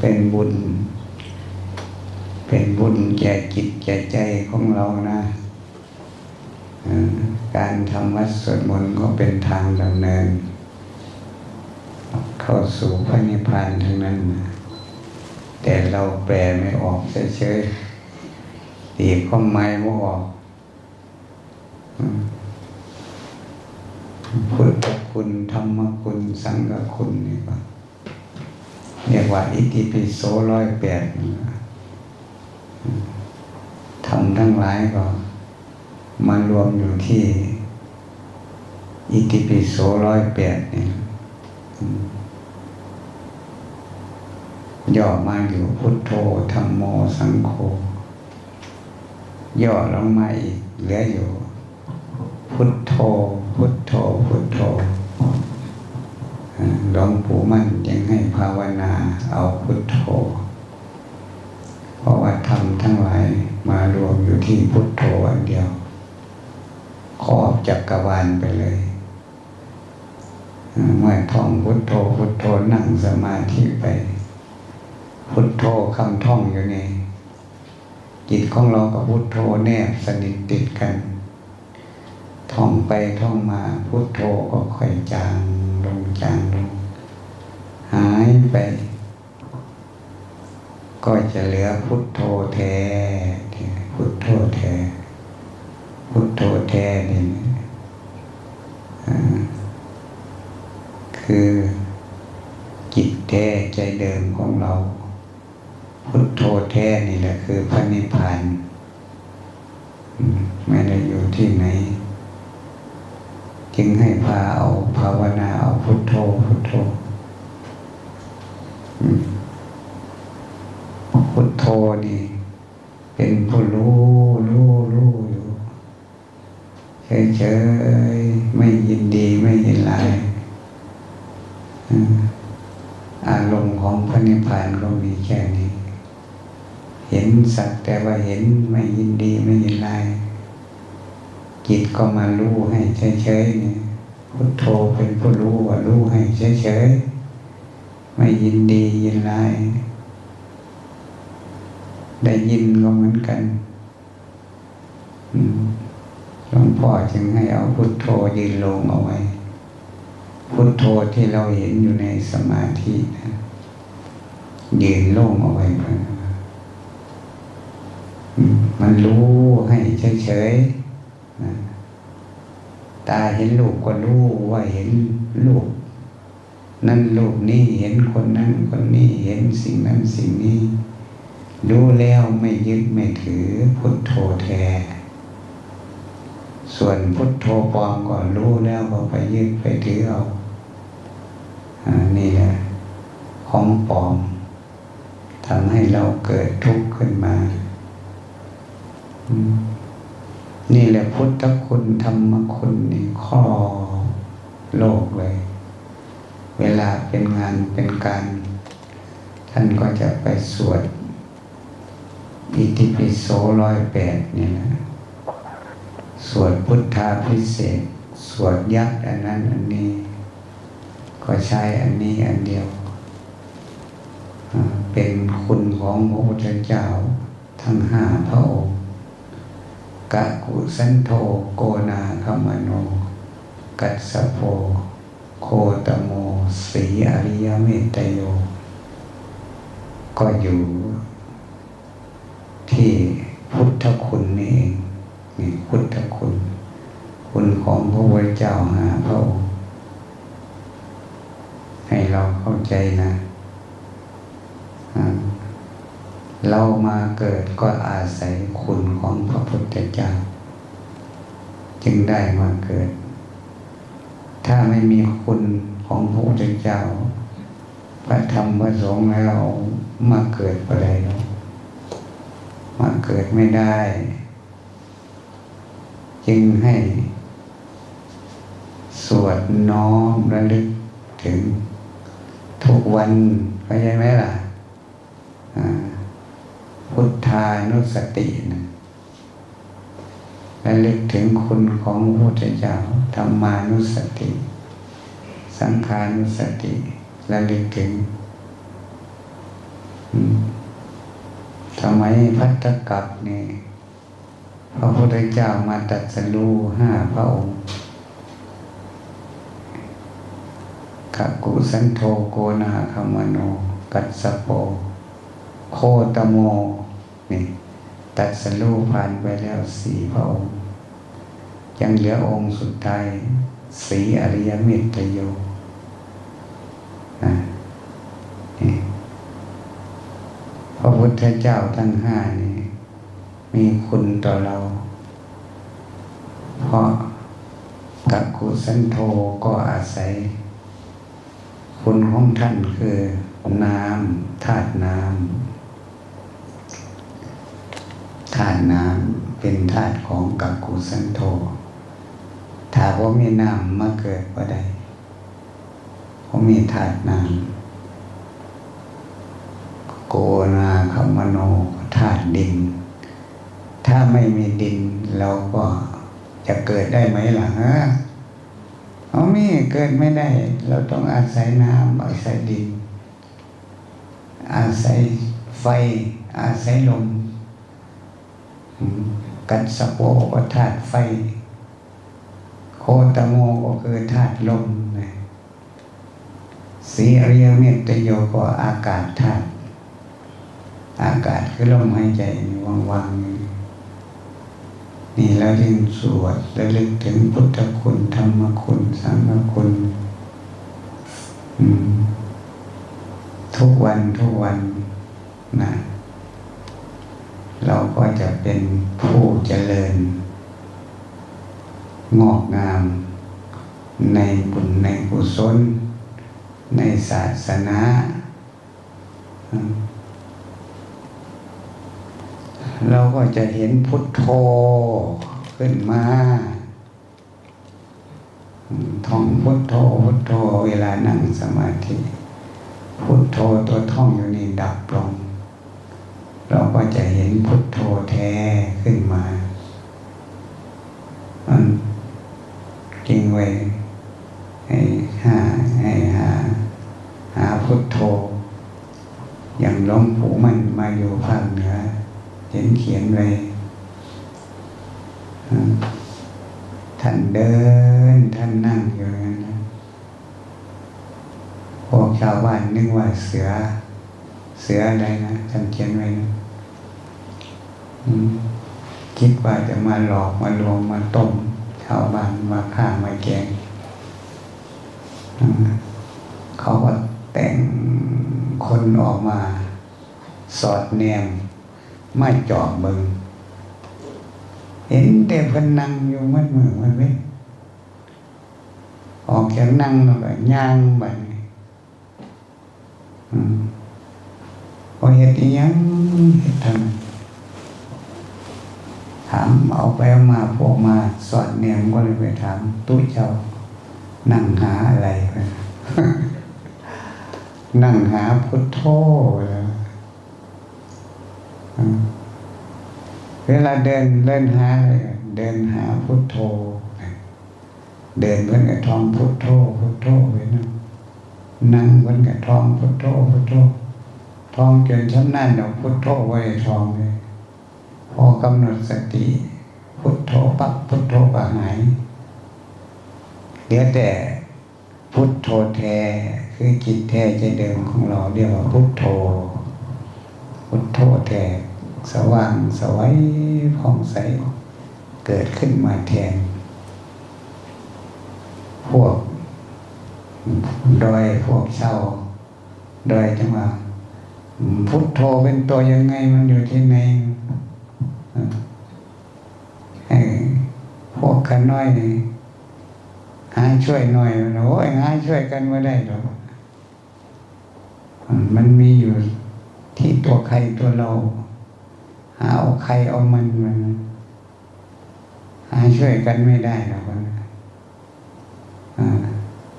เป็นบุญ เป็นบุญแก่จิตแก่ใจของเรานะการทำวัดสวดมนต์ก็เป็นทางดำเนิน เข้าสู่พระนิพพานทั้งนั้นนะแต่เราแปลไม่ออกเฉยๆตีข้อไม้ไม่ออกพุทธคุณ ธรรมคุณ สังฆคุณนี่ก็ เรียกว่าอิติปิโสร้อยแปดทำทั้งหลายก็มารวมอยู่ที่อิติปิโสร้อยแปดเนี่ยย่อมาอยู่พุทโธธรรมโมสังโฆย่อลงมาอีกเหลืออยู่ พุทโธพุทโธพุทโธ หลวงปู่มั่นยังให้ภาวนาเอาพุทโธ เพราะว่าทำทั้งหลายมารวมอยู่ที่พุทโธอันเดียวครอบจักรวาลไปเลยเมื่อท่องพุทโธพุทโธนั่งสมาธิไป พุทโธคำท่องอยู่ในจิตของเรากับพุทโธแนบสนิทติดกัน ท่องไปท่องมาพุทโธก็ค่อยจาง ลงจางลงหายไป ก็จะเหลือพุทโธแท้พุทโธแท้พุทโธแท้นี่คือจิตแท้ใจเดิมของเรา พุทโธแท้นี่แหละคือพระนิพพานไม่ได้อยู่ที่ไหน จึงให้พาเอาภาวนาเอาพุทโธพุทโธพุทโธนี่ เป็นผู้รู้รู้รู้อยู่เฉยๆไม่ยินดีไม่ยินร้ายอารมณ์ของพระนิพพานก็มีแค่นี้ เห็นสักแต่ว่าเห็นไม่ยินดีไม่ยินร้าย จิตก็มารู้ให้เฉยๆเนี่ยพุทโธเป็นผู้รู้ว่ารู้ให้เฉยๆไม่ยินดียินร้ายได้ยินก็เหมือนกันหลวงพ่อจึงให้เอาพุทโธยืนลงเอาไว้ พุทโธที่เราเห็นอยู่ในสมาธินะยืนลงเอาไว้มันรู้ให้เฉยๆ ตาเห็นลูกก็รู้ว่าเห็นลูกนั่นลูกนี่เห็นคนนั้นคนนี้เห็นสิ่งนั้นสิ่งนี้ รู้แล้วไม่ยึดไม่ถือพุทโธแท้ส่วนพุทโธปลอมก็รู้แล้วก็ไปยึดไปถือเอาอันนี่แหละของปลอมทำให้เราเกิดทุกข์ขึ้นมา นี่แหละพุทธคุณธรรมคุณนี่ข้อโลกเลย เวลาเป็นงานเป็นการ ท่านก็จะไปสวดอิติปิโสร้อยแปดนี่นะสวดพุทธาพิเศษ สวดยักษ์อันนั้นอันนี้ ก็ใช้อันนี้อันเดียว เป็นคุณของพระพุทธเจ้าทั้งห้าพระองค์ กะกุสันโธโกนาคมโน กัสสโพโคตโมสีอริยเมตโย ก็อยู่ ที่พุทธคุณนี่เองนี่พุทธคุณ คุณของพระพุทธเจ้าหาพระองค์ให้เราเข้าใจนะ เรามาเกิดก็อาศัยคุณของพระพุทธเจ้า จึงได้มาเกิด ถ้าไม่มีคุณของพระพุทธเจ้า พระธรรมพระสงฆ์แล้วมาเกิดอะไรเนามาเกิดไม่ได้ จึงให้ สวดน้อมระลึกถึง ทุกวันเข้าใจไหมล่ะอ่า พุทธานุสตินะและลึกถึงคุณของพระพุทธเจ้าธรรมานุสติ สังขานุสติและลึกถึงทำไมพัตกับนี่พระพุทธเจ้ามาตัดสรู้ห้าพระองค์กักุสันโธโกนาคามโน กัสสโป โคตโม นี่ตัดสรู้ผ่านไปแล้วสี่พระองค์ ยังเหลือองค์สุดท้ายสีอริยมิตรโยพระพุทธเจ้าทั้งห้านี้ มีคุณต่อเรา เพราะกักุสันโธก็อาศัย คุณของท่านคือน้ำธาตุน้ำาตุน้ำเป็นธาตุของกักุสันโธถ้าว่ามีน้ำมาเกิดก็ได้เพราะมีธาตุน้ำโกนาคมโนธาตุดิน ถ้าไม่มีดินเราก็จะเกิดได้ไหมล่ะฮะเอามีเกิดไม่ได้ เราต้องอาศัยน้ำอาศัยดิน อาศัยไฟ อาศัยลม กัดสโปก็ธาตุไฟ โคตโมก็คือธาตุลมนะสีอริยเมตโยก็อากาศธาตุอากาศคือลมหายใจว่างๆนี่แล้วยิ่งสวดระลึกถึงพุทธคุณ ธรรมคุณ สังฆคุณ ทุกวันทุกวันนะ เราก็จะเป็นผู้เจริญ งอกงาม ในบุญในกุศล ในศาสนา เราก็จะเห็นพุทโธขึ้นมาท่องพุทโธพุทโธเวลานั่งสมาธิ พุทโธตัวท่องอยู่นี่ดับลง เราก็จะเห็นพุทโธแท้ขึ้นมามันจริงไว้ให้หาให้หา หาพุทโธ อย่างล้มผูมันมาอยู่ภาคเหนือเห็นเขียนไว้ท่านเดิน ท่านนั่งอยู่นั้นพวกชาวบ้านนึกว่าเสือ เสืออะไรนะท่านเขียนไว้นะ คิดว่าจะมาหลอกมาลวงมาต้มชาวบ้านมาฆ่ามาแกงเขาก็แต่งคนออกมา สอดแนมไม่จอบมึง เห็นแต่พนังอยู่มัดมือมันไว้ออกแข็งนั่งแล้วก็ย่างไปพอเหตุยังเหตุทำ ถามเอาไปเอามาพวกมาสอนเนียมก็เลยไปถามตุ้ยเจ้า นั่งหาอะไรไปนั่งหาพุทโธแล้วเวลาเดินเล่นหาเดินหาพุทโธเดินเหมือนกับทองพุทโธพุทโธไปนั่งนั่งเหมือนกับทองพุทโธพุทโธทองจนชั้นนั่นเราพุทโธไว้ทองเลย อกำหนดสติ พุทโธปับพุทโธก็หายเหลือแต่พุทโธแท้คือจิตแท้ใจเดิมของเราเรียกว่าพุทโธ พุทโธแท้สว่างสวัยผ่องใส เกิดขึ้นมาแทน พวกโดยพวกเช่าโดยจังว่าพุทโธเป็นตัวยังไงมันอยู่ที่ไหน พวกกันน้อยหาช่วยหน่อยโอ้ยหาช่วยกันไม่ได้หรอกมันมีอยู่ที่ตัวใครตัวเรา หาเอาใครเอามันมันหาช่วยกันไม่ได้หรอกนะ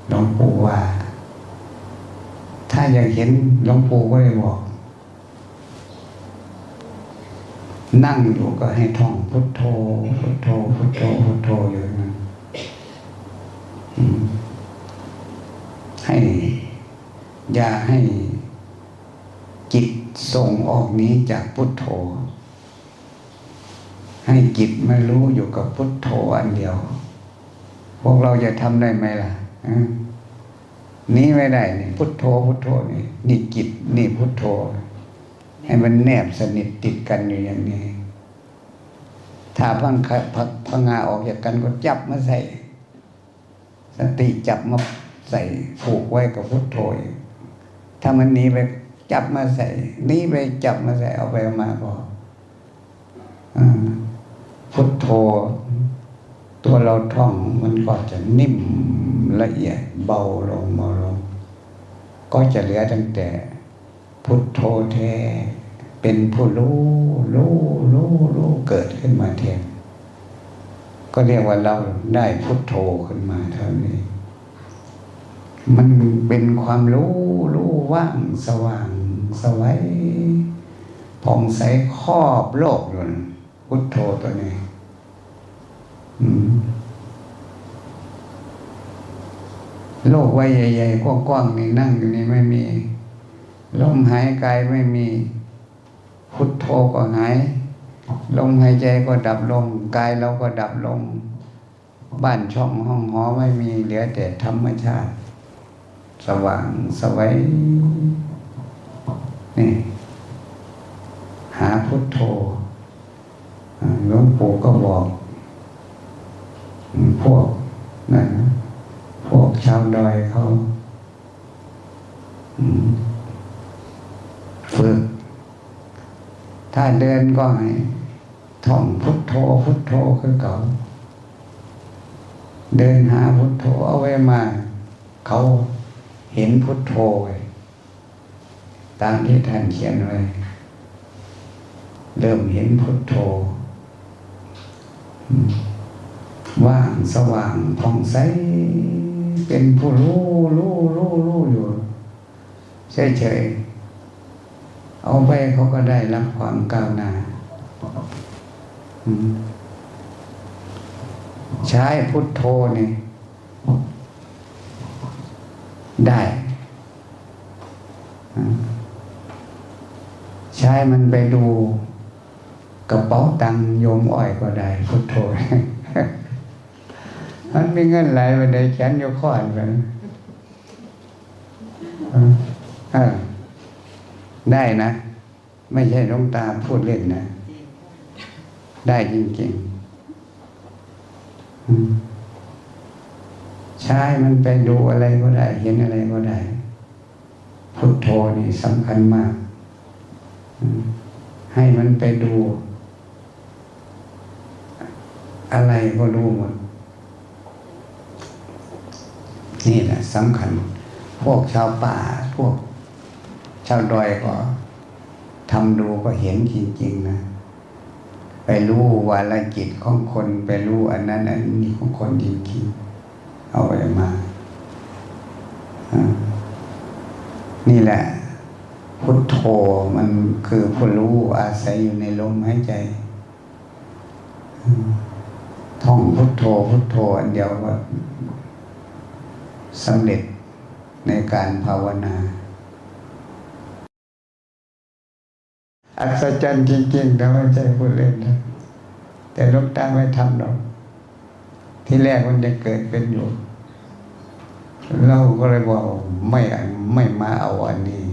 หลวงปู่ว่า ถ้าอยากเห็นหลวงปู่ก็เลยบอก นั่งอยู่ก็ให้ท่องพุทโธพุทโธพุทโธพุทโธอยู่นะให้ อย่าให้จิตส่งออกนี้จากพุทโธ ให้จิตมารู้อยู่กับพุทโธอันเดียว พวกเราจะทำได้ไหมล่ะนี้ไม่ได้นี่พุทโธพุทโธนี่นี่จิตนี่พุทโธ ให้มันแนบสนิทติดกันอยู่อย่างนี้ ถ้าพังพังงาออกจากกันก็จับมาใส่ สติจับมาใส่ผูกไว้กับพุทโธถ้ามันหนีไปจับมาใส่นี้ไปจับมาใส่เอาไปมาก็พุทโธ ตัวเราท่องมันก็จะนิ่มละเอียดเบาลงเบาลงก็จะเหลือตั้งแต่พุทโธแท้ เป็นผู้รู้รู้รู้รู้เกิดขึ้นมาแทนก็เรียกว่าเราได้พุทโธขึ้นมาเท่านี้ มันเป็นความรู้รู้ว่างสว่างสวัยผ่องใสครอบโลกอยู่พุทโธตัวนี้โลกวัยใหญ่ๆกว้างๆนี่นั่งอยู่นี่ไม่มีลมหายกายไม่มี พุทโธก็หาย ลมหายใจก็ดับลงกายเราก็ดับลงบ้านช่องห้องหอไม่มีเหลือแต่ธรรมชาติ สว่างสวัยนี่หาพุทโธหลวงปู่ก็บอกพวกนั่นพวกชาวดอยเขาฝึก ถ้าเดินก็ให้ท่องพุทโธพุทโธคือเก่าเดินหาพุทโธเอาไว้มา เขาเห็นพุทโธตามที่ท่านเขียนไว้เริ่มเห็นพุทโธว่างสว่างผ่องใสเป็นผู้รู้รู้รู้รู้อยู่เฉยๆ เอาไปเขาก็ได้รับความก้าวหน้าใช้พุทโธนี่ได้ ใช้มันไปดูกระเป๋าตังโยมอ้อยก็ได้ พุทโธมันมีเงินไหลไปในแขนโยข้อนไปอ่า ได้นะ ไม่ใช่ลงตาพูดเล่นนะ ได้จริงๆใช้มันไปดูอะไรก็ได้ เห็นอะไรก็ได้พุทโธนี่สำคัญมาก ให้มันไปดู อะไรก็รู้หมดนี่แหละสำคัญ พวกชาวป่าพวกาวดอยก็ทำดูก็เห็นจริง ๆ นะ ไปรู้วาลจิตของคนไปรู้อันนั้นอันนี้ของคนจริงๆเอาไปมา นี่แหละ พุทโธมันคือผู้รู้อาศัยอยู่ในลมหายใจท่องพุทโธพุทโธอันเดียวว่าสำเร็จในการภาวนา อัศจรรย์จริงๆแต่ไม่ใช่พูดเล่นนะแต่ลูกตาไม่ทำหรอก ที่แรกมันจะเกิดเป็นอยู่ เราก็เลยบอกไม่ไม่มาเอาอันนี้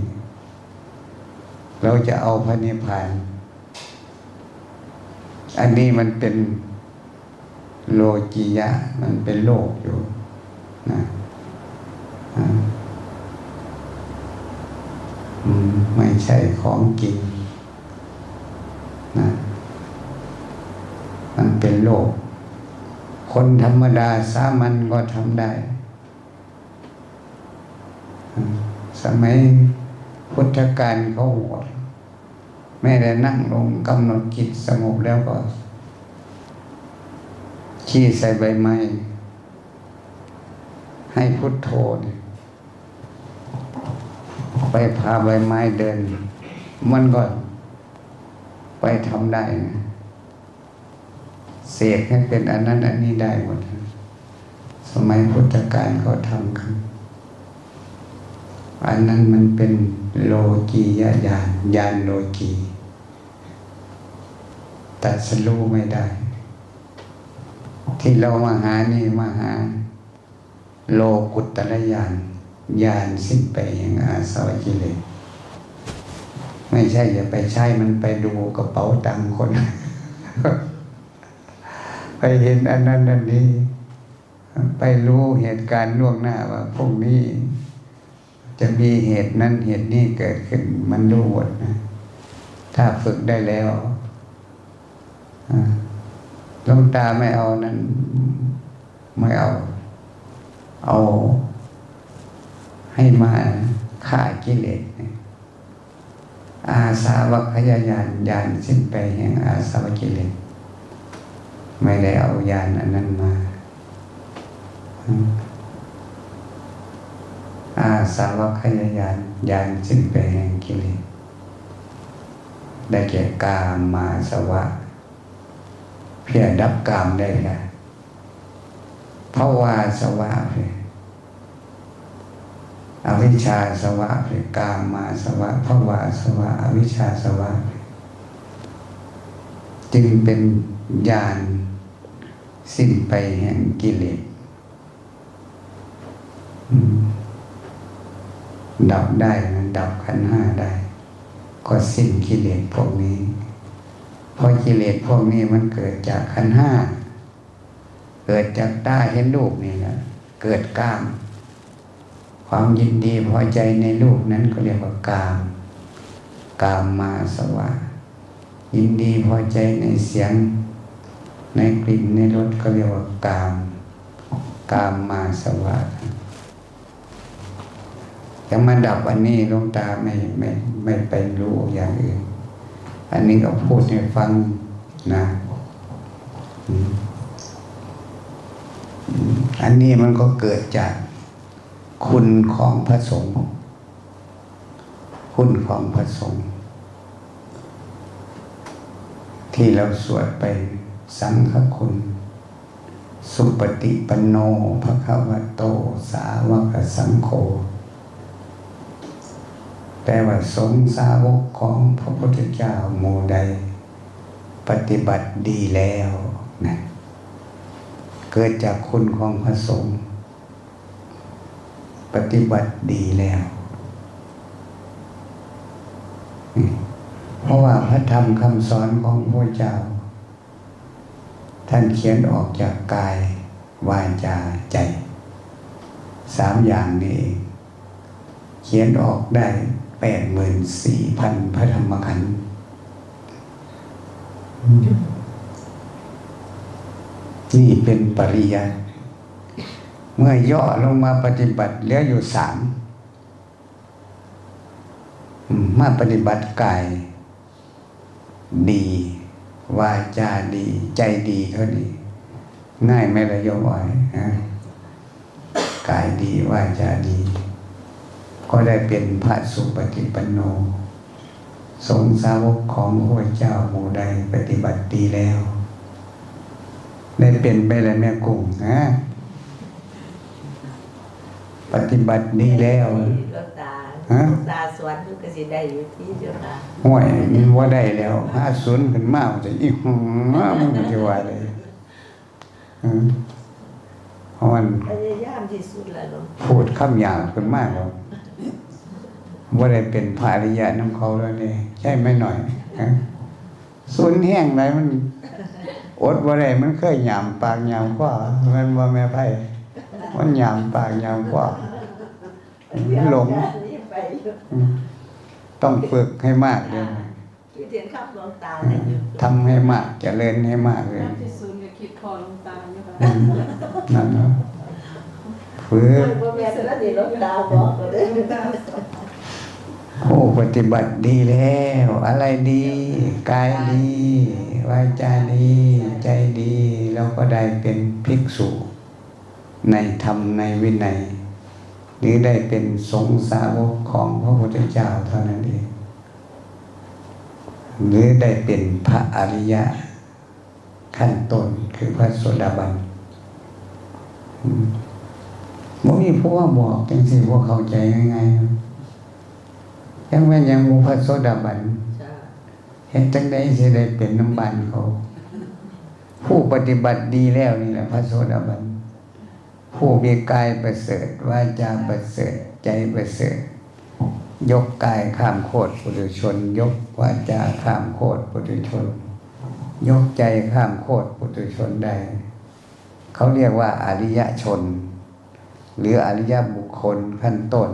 เราจะเอาพระนิพพาน อันนี้มันเป็นโลจิยะ มันเป็นโลกอยู่นะไม่ใช่ของจริงนะมัน เป็นโลก คนธรรมดาสามัญก็ทำได้ สมัยพุทธกาลเขาหัวแม่ได้นั่งลงกำหนดจิตสงบแล้วก็ขี้ใส่ใบไม้ให้พุทโธไปพาใบไม้เดิน มันก็ไปทำได้นะ เสกให้เป็นอันนั้นอันนี้ได้หมด สมัยพุทธกาลเขาทำกันอันนั้นมันเป็นโลกียญาณญาณโลกีตัดสรู้ไม่ได้ ที่เรามาหานี่มาหา โลกุตตรญาณญาณสิ้นไปอย่างอาสวะกิเลสไม่ใช่อย่าไปใช้มันไปดูกระเป๋าตังค์คน ไปเห็นอันนั้นอันนี้ ไปรู้เหตุการณ์ล่วงหน้าว่าพวกนี้ จะมีเหตุนั้นเหตุนี้เกิดขึ้นมันรู้หมดนะ ถ้าฝึกได้แล้วลงตาไม่เอานั้น ไม่เอา เอา ให้มาฆ่ากิเลสอาสาวกขยายานยานสิ้นไปแห่งอาสาวกิเลส ไม่ได้เอายานอันนั้นมา อาสาวกขยายานยานสิ้นไปแห่งกิเลสได้แก่กามมาสวะ เพียรดับกามได้ค่ะเพราะว่าสวะเพียอวิชชาสวะเพียกามมาสวะภาวะสวะ อวิชชาสวะ จึงเป็นญาณสิ้นไปแห่งกิเลสดับได้นะดับขันห้าได้ ก็สิ้นกิเลสพวกนี้ เพราะกิเลสพวกนี้มันเกิดจากขันห้า เกิดจากตาเห็นรูปนี่นะเกิดกาม ความยินดีพอใจในรูปนั้นก็เรียกว่ากาม กามมาสวะ ยินดีพอใจในเสียง ในกลิ่นในรสก็เรียกว่ากาม กามมาสวะจะมาดับอันนี้ลงตาไม่ไม่ไม่ไปรู้อย่างอื่น อันนี้ก็พูดให้ฟังนะอันนี้มันก็เกิดจากคุณของพระสงฆ์คุณของพระสงฆ์ ที่เราสวดไปสังฆคุณ สุปฏิปันโนภะคะวะโตสาวกสังโฆแต่ว่าสงสาวกของพระพุทธเจ้าโมใด ปฏิบัติดีแล้วนะเกิดจากคุณของพระสงฆ์ปฏิบัติดีแล้ว เพราะว่าพระธรรมคำสอนของพระเจ้า ท่านเขียนออกจากกายวาจาใจสามอย่างนี้เขียนออกได้แปดหมื่นสี่พันพระธรรมขันธ์นี่เป็นปริยัติเมื่อย่อลงมาปฏิบัติเหลืออยู่สามมาปฏิบัติกาย ดีวาจาดี ใจดีเท่านี้ง่ายไหมล่ะยมอ่อยกายดีวาจาดี ก็ได้เป็นพระสุปฏิปันโน สงสาวกของพระเจ้าหมู่ใดปฏิบัติดีแล้ว ได้เป็นไปแล้วแม่กุ้งนะปฏิบัติดีแล้ว ตาสวนก็สิได้อยู่ที่เจ้าค่ะห่วยมันว่าได้แล้วห้าศูนย์ขึ้นมาจะอีกหัวมันจะว่าเลยเพราะมันพยายามที่สุดแล้วพูดคำหยาบขึ้นมากแล้วว่าได้เป็นภาริยะน้ำเขาแล้วนี่ใช่ไหมหน่อยศูนย์แห้งไรมันอดว่าได้มันเคยหยามปากหยามกว่ามันว่าแม่ไพ่มันยามปากยามกว่าหลง ต้องฝึกให้มากเลยทำให้มากจะเล่นให้มากเลยนั่นเนาะฝึกโอ้ปฏิบัติดีแล้ว อะไรดีกายดีวาจาดีใจดีเราก็ได้เป็นภิกษุ ในธรรมในวินัย หรือได้เป็นสงสาวกของพระพุทธเจ้าเท่านั้นเอง หรือได้เป็นพระอริยะ ขั้นต้นคือพระโสดาบันบ่มีพวกบอกจังสิพวกเข้าใจง่ายจังแม่นยังมูพระโสดาบันจ้าเห็นจังได้สิได้เป็นน้ำบันเขา ผู้ปฏิบัติดีแล้วนี่แหละพระโสดาบัน ผู้มีกายประเสริฐวาจาประเสริฐใจประเสริฐยกกายข้ามโคตรปุถุชน ยกวาจาข้ามโคตรปุถุชน ยกใจข้ามโคตรปุถุชนได้ เขาเรียกว่าอริยชน หรืออริยบุคคลขั้นต้น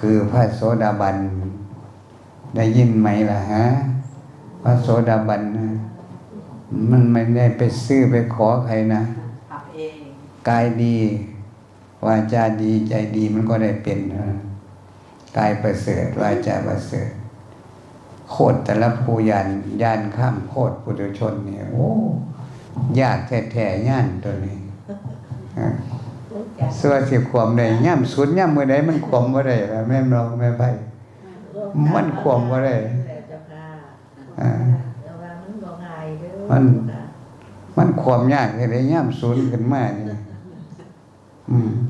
คือพระโสดาบัน ได้ยินไหมล่ะฮะพระโสดาบันนะมันไม่ได้ไปซื้อไปขอใครนะ กายดีวาจาดีใจดีมันก็ได้เป็นนะกายประเสริฐวาจาประเสริฐโคตรแต่ละภูยานยานข้ามโคตรปุถุชนเนี่ยโอ้ยากแท้ๆย่านตัวนี้อะส่วนสิความได้ย่ำสุดย่ำมือใดมันความว่าได้ล่ะแม่นเราแม่ไปมันควมบ่ได้เจ้าค่ะอ่าแต่ว่ามันบ่ง่ายเด้อมันมันความยากเลยย่ำศูนย์ขึ้นมานี่อืม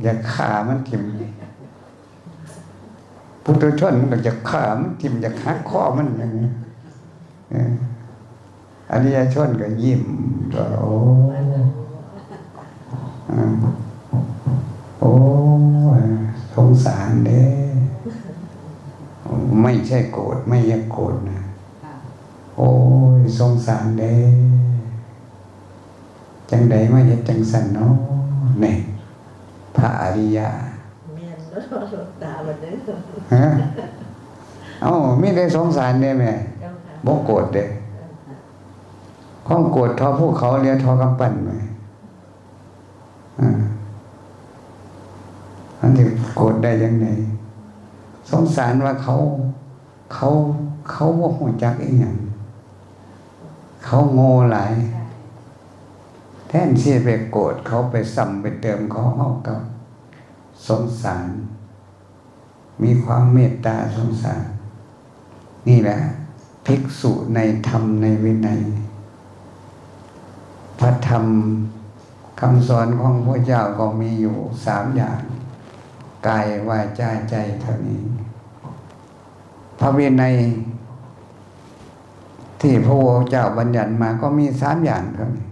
อยากขามันทิมพุทธชนมันก็จะขามันทิมอยากหักข้อมันอย่างนี้อันนี้ชนก็ยิ้มก็โอ้อ่าโอ้สงสารเด้ไม่ใช่โกรธไม่อยากโกรธนะโอ้ยสงสารเด้จังใดมาเฮ็ดจังสันเนาะนี่ พระอริยะแม่นก็หลวงตาบัดเด้อฮะเอ้ามีได้สงสารได้แม่เจ้าค่ะบ่โกรธเด้ข้องโกรธทอพวกเขาเรียกทอกำปั้นไหมอ่าอันนี้โกรธได้ยังไงสงสารว่าเขาเขาเขาบ่ฮู้จักอีหยังเขาโง่หลาย แทนที่ไปโกรธเขาไปซ้ำไปเติมเขาเอากับสงสาร มีความเมตตาสงสาร นี่แหละภิกษุในธรรมในวินัย พระธรรมคำสอนของพระเจ้าก็มีอยู่สามอย่างกายวาจาใจเท่านี้ พระวินัยที่พระเจ้าบัญญัติมาก็มีสามอย่างเท่านี้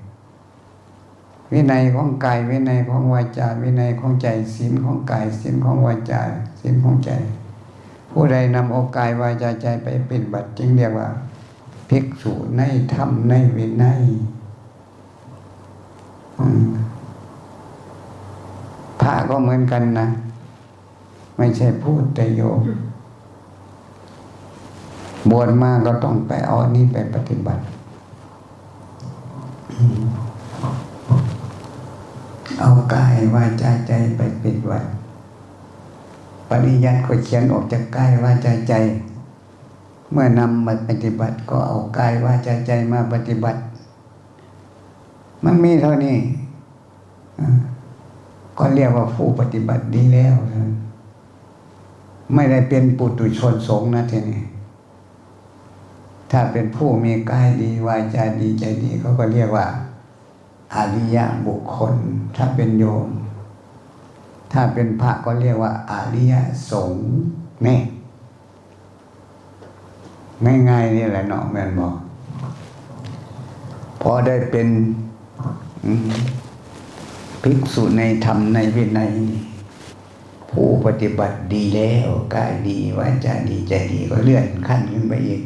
วินัยของกายวินัยของวาจาวินัยของใจศีลของกายศีลของวาจาศีลของใจ ผู้ใดนำเอากายวาจาใจไปเป็นบัตรจึงเรียกว่าภิกษุในธรรมในวินัยพระก็เหมือนกันนะ ไม่ใช่พูดแต่โยมบวชมาก็ต้องไปเอาอันนี้ไปปฏิบัติ เอากายวาจาใจไปปิดไว้ปริยัติก็เขียนออกจากกายวาจาใจ เมื่อนำมาปฏิบัติก็เอากายวาจาใจมาปฏิบัติ มันมีเท่านี้ก็เรียกว่าผู้ปฏิบัติดีแล้ว ไม่ได้เป็นปุตุชนสงฆ์นะทีนี้ถ้าเป็นผู้มีกายดีวาจาดีใจดีเขาก็เรียกว่า อริยบุคคล ถ้าเป็นโยม ถ้าเป็นพระก็เรียกว่าอริยสงฆ์นี่ง่ายๆนี่แหละเนาะแม่นบอกพอได้เป็นภิกษุในธรรมในวินัยผู้ปฏิบัติดีแล้วกายดีวาจาดีใจดีก็เลื่อนขั้นขึ้นไปอีก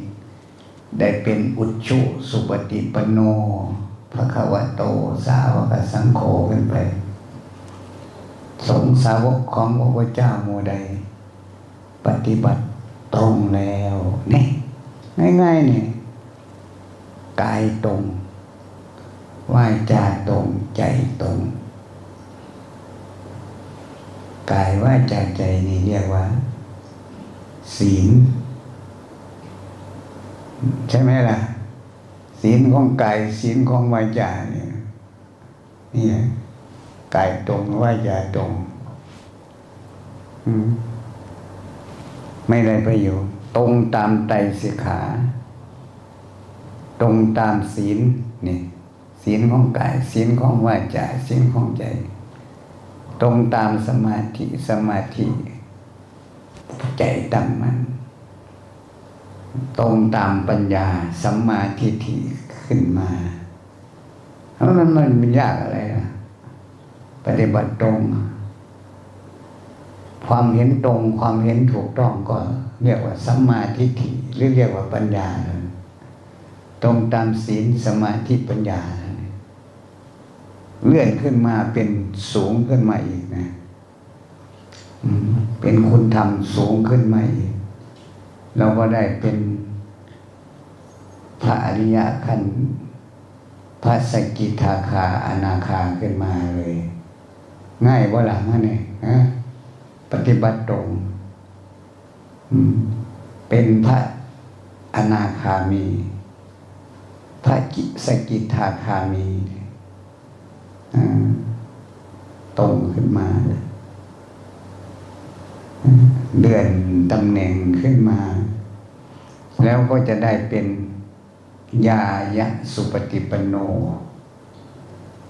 ได้เป็นอุชุสุปฏิปโน พระควโตสาวกสังโฆขึ้นไป สงสาวกของพระพุทธเจ้าโมใด ปฏิบัติตรงแล้วนี่ง่ายๆนี่กายตรงวาจาตรงใจตรง กายวาจาใจนี่เรียกว่า ศีล ใช่ไหมล่ะ ศีลของกายศีลของวาจาเนี่ยนี่กายตรงวาจาตรงไม่ได้ประโยชน์ตรงตามไตรสิกขา ตรงตามศีลนี่ศีลของกายศีลของวาจาศีลของใจ ตรงตามสมาธิสมาธิ ใจตั้งมัน ตรงตามปัญญาสัมมาทิฏฐิขึ้นมาแล้วมันมันมันยากอะไรนะปฏิบัติตรง ความเห็นตรงความเห็นถูกต้องก็เรียกว่าสัมมาทิฏฐิหรือเรียกว่าปัญญา ตรงตามศีลสมาธิปัญญา เลื่อนขึ้นมาเป็นสูงขึ้นมาอีกนะเป็นคุณธรรมสูงขึ้นมาอีก เราก็ได้เป็นพระอริยะขันพระสกิทาคาอนาคาขึ้นมาเลย ง่ายว่าหลังนั่นเองนะปฏิบัติตรงเป็นพระอนาคามี พระกิสกิทาคามีตรงขึ้นมา เดือนตำแหน่งขึ้นมา แล้วก็จะได้เป็นยายะสุปฏิปันโน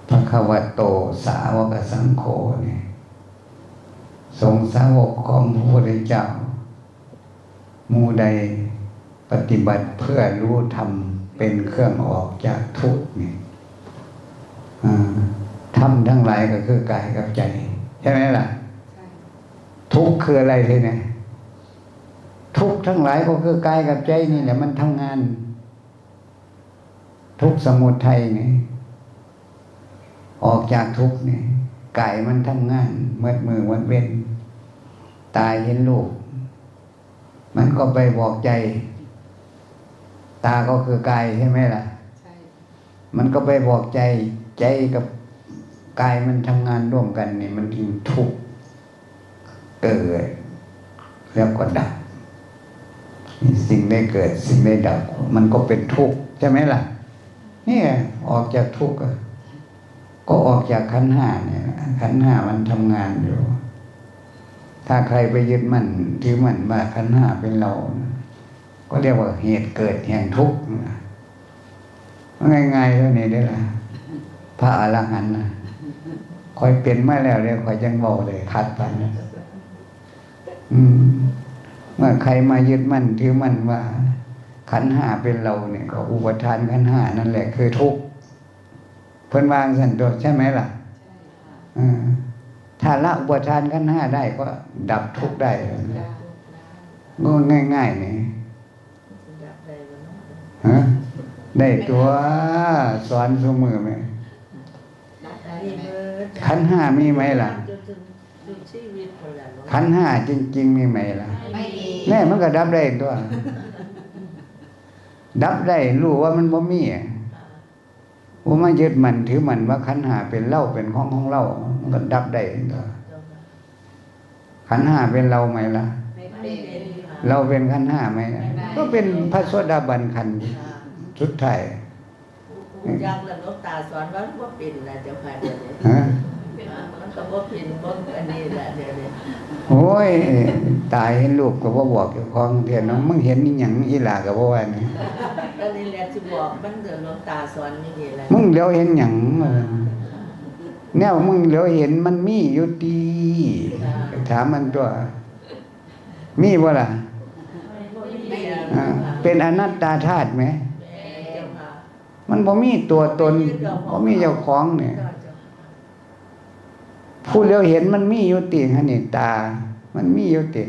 พระควโตสาวกสังโฆเนี่ยสงฆ์สาวกของพระพุทธเจ้าหมูใดปฏิบัติเพื่อรู้ธรรมเป็นเครื่องออกจากทุกข์เนี่ยอ่าธรรมทั้งหลายก็คือกายกับใจ ใช่ไหมล่ะ ทุกข์คืออะไรเลยเนี่ย ทุกข์ทั้งหลายก็คือกายกับใจนี่แหละมันทำงาน ทุกข์สมุทัยนี่ออกจากทุกข์นี่กายมันทำงานเมื่อมือวันเว้น ตายเห็นลูก มันก็ไปบอกใจ ตาก็คือกายใช่ไหมล่ะใช่มันก็ไปบอกใจใจกับกายมันทำงานร่วมกันนี่มันจึงทุกข์เกิดแล้วก็ดับ สิ่งได้เกิดสิ่งได้ดับ มันก็เป็นทุกข์ใช่ไหมล่ะเนี่ยออกจากทุกข์ก็ออกจากขันห้าเนี่ยขันห้ามันทำงานอยู่ ถ้าใครไปยึดมั่นถือมั่นว่าขันห้าเป็นเรา ก็เรียกว่าเหตุเกิดแห่งทุกข์ง่ายๆเท่านี้ได้ละพระอรหันต์นะคอยเป็นมาแล้วเลยคอยยังบอกเลยคัดไปนะอืม เมื่อใครมายึดมั่นถือมั่นว่า ขันธ์ห้าเป็นเราเนี่ยก็อุปทานขันธ์ห้านั่นแหละคือทุกข์เพิ่นวางสันโดษใช่ไหมล่ะใช่ค่ะอ่าถ้าละอุปทานขันธ์ห้าได้ก็ดับทุกข์ได้ได้ได้ก็ง่ายๆนี่ดับได้บ่เนาะฮะได้ตัวสอนสมือไหมได้ได้มีไหมเบิดขันธ์ห้ามีไหมล่ะ ขันธ์ห้าจริง ๆ มีไหมล่ะไม่มีแน่มันก็ดับได้ตัว ดับได้รู้ว่ามันบ่มีอะว่ามายึดมันถือมันว่าขันธ์ห้าเป็นเล่าเป็นของของเรามันก็ดับได้ตัวขันธ์ห้าเป็นเราไหมล่ะไม่ไม่เป็นเป็นค่ะเราเป็นขันธ์ห้าไหมล่ะก็เป็นพระโสดาบันขันธ์สุดท้ายผู้จักแล้วหลวงตาสอนว่าบ่เป็นนะเจ้าค่ะเดี๋ยวนี้ฮะมัน ก็บ่เป็นบ่อันนี้แหละเดี๋ยวนี้โอ้ย ตายเห็นลูกก็บ่บอกเจ้าของเถียนน้องมึงเห็นนี่หยังอีหลาก็บ่ว่านี่ตอนนี้แหละสิบอกมันเดี๋ยวหลวงตาสอนอย่างนี้แหละมึงเหลียวเห็นหยังแนวมึงเหลียวเห็นมันมีอยู่ดีถามมันตัว มีบ่ล่ะไม่อ่าเป็นอนัตตาธาตุไหมเจ้าค่ะมันบ่มีตัวตนบ่มีเจ้าของเนี่ย ผู้เลียวเห็นมันมีอยู่ติหั่นนี่ตา มันมีอยู่ติ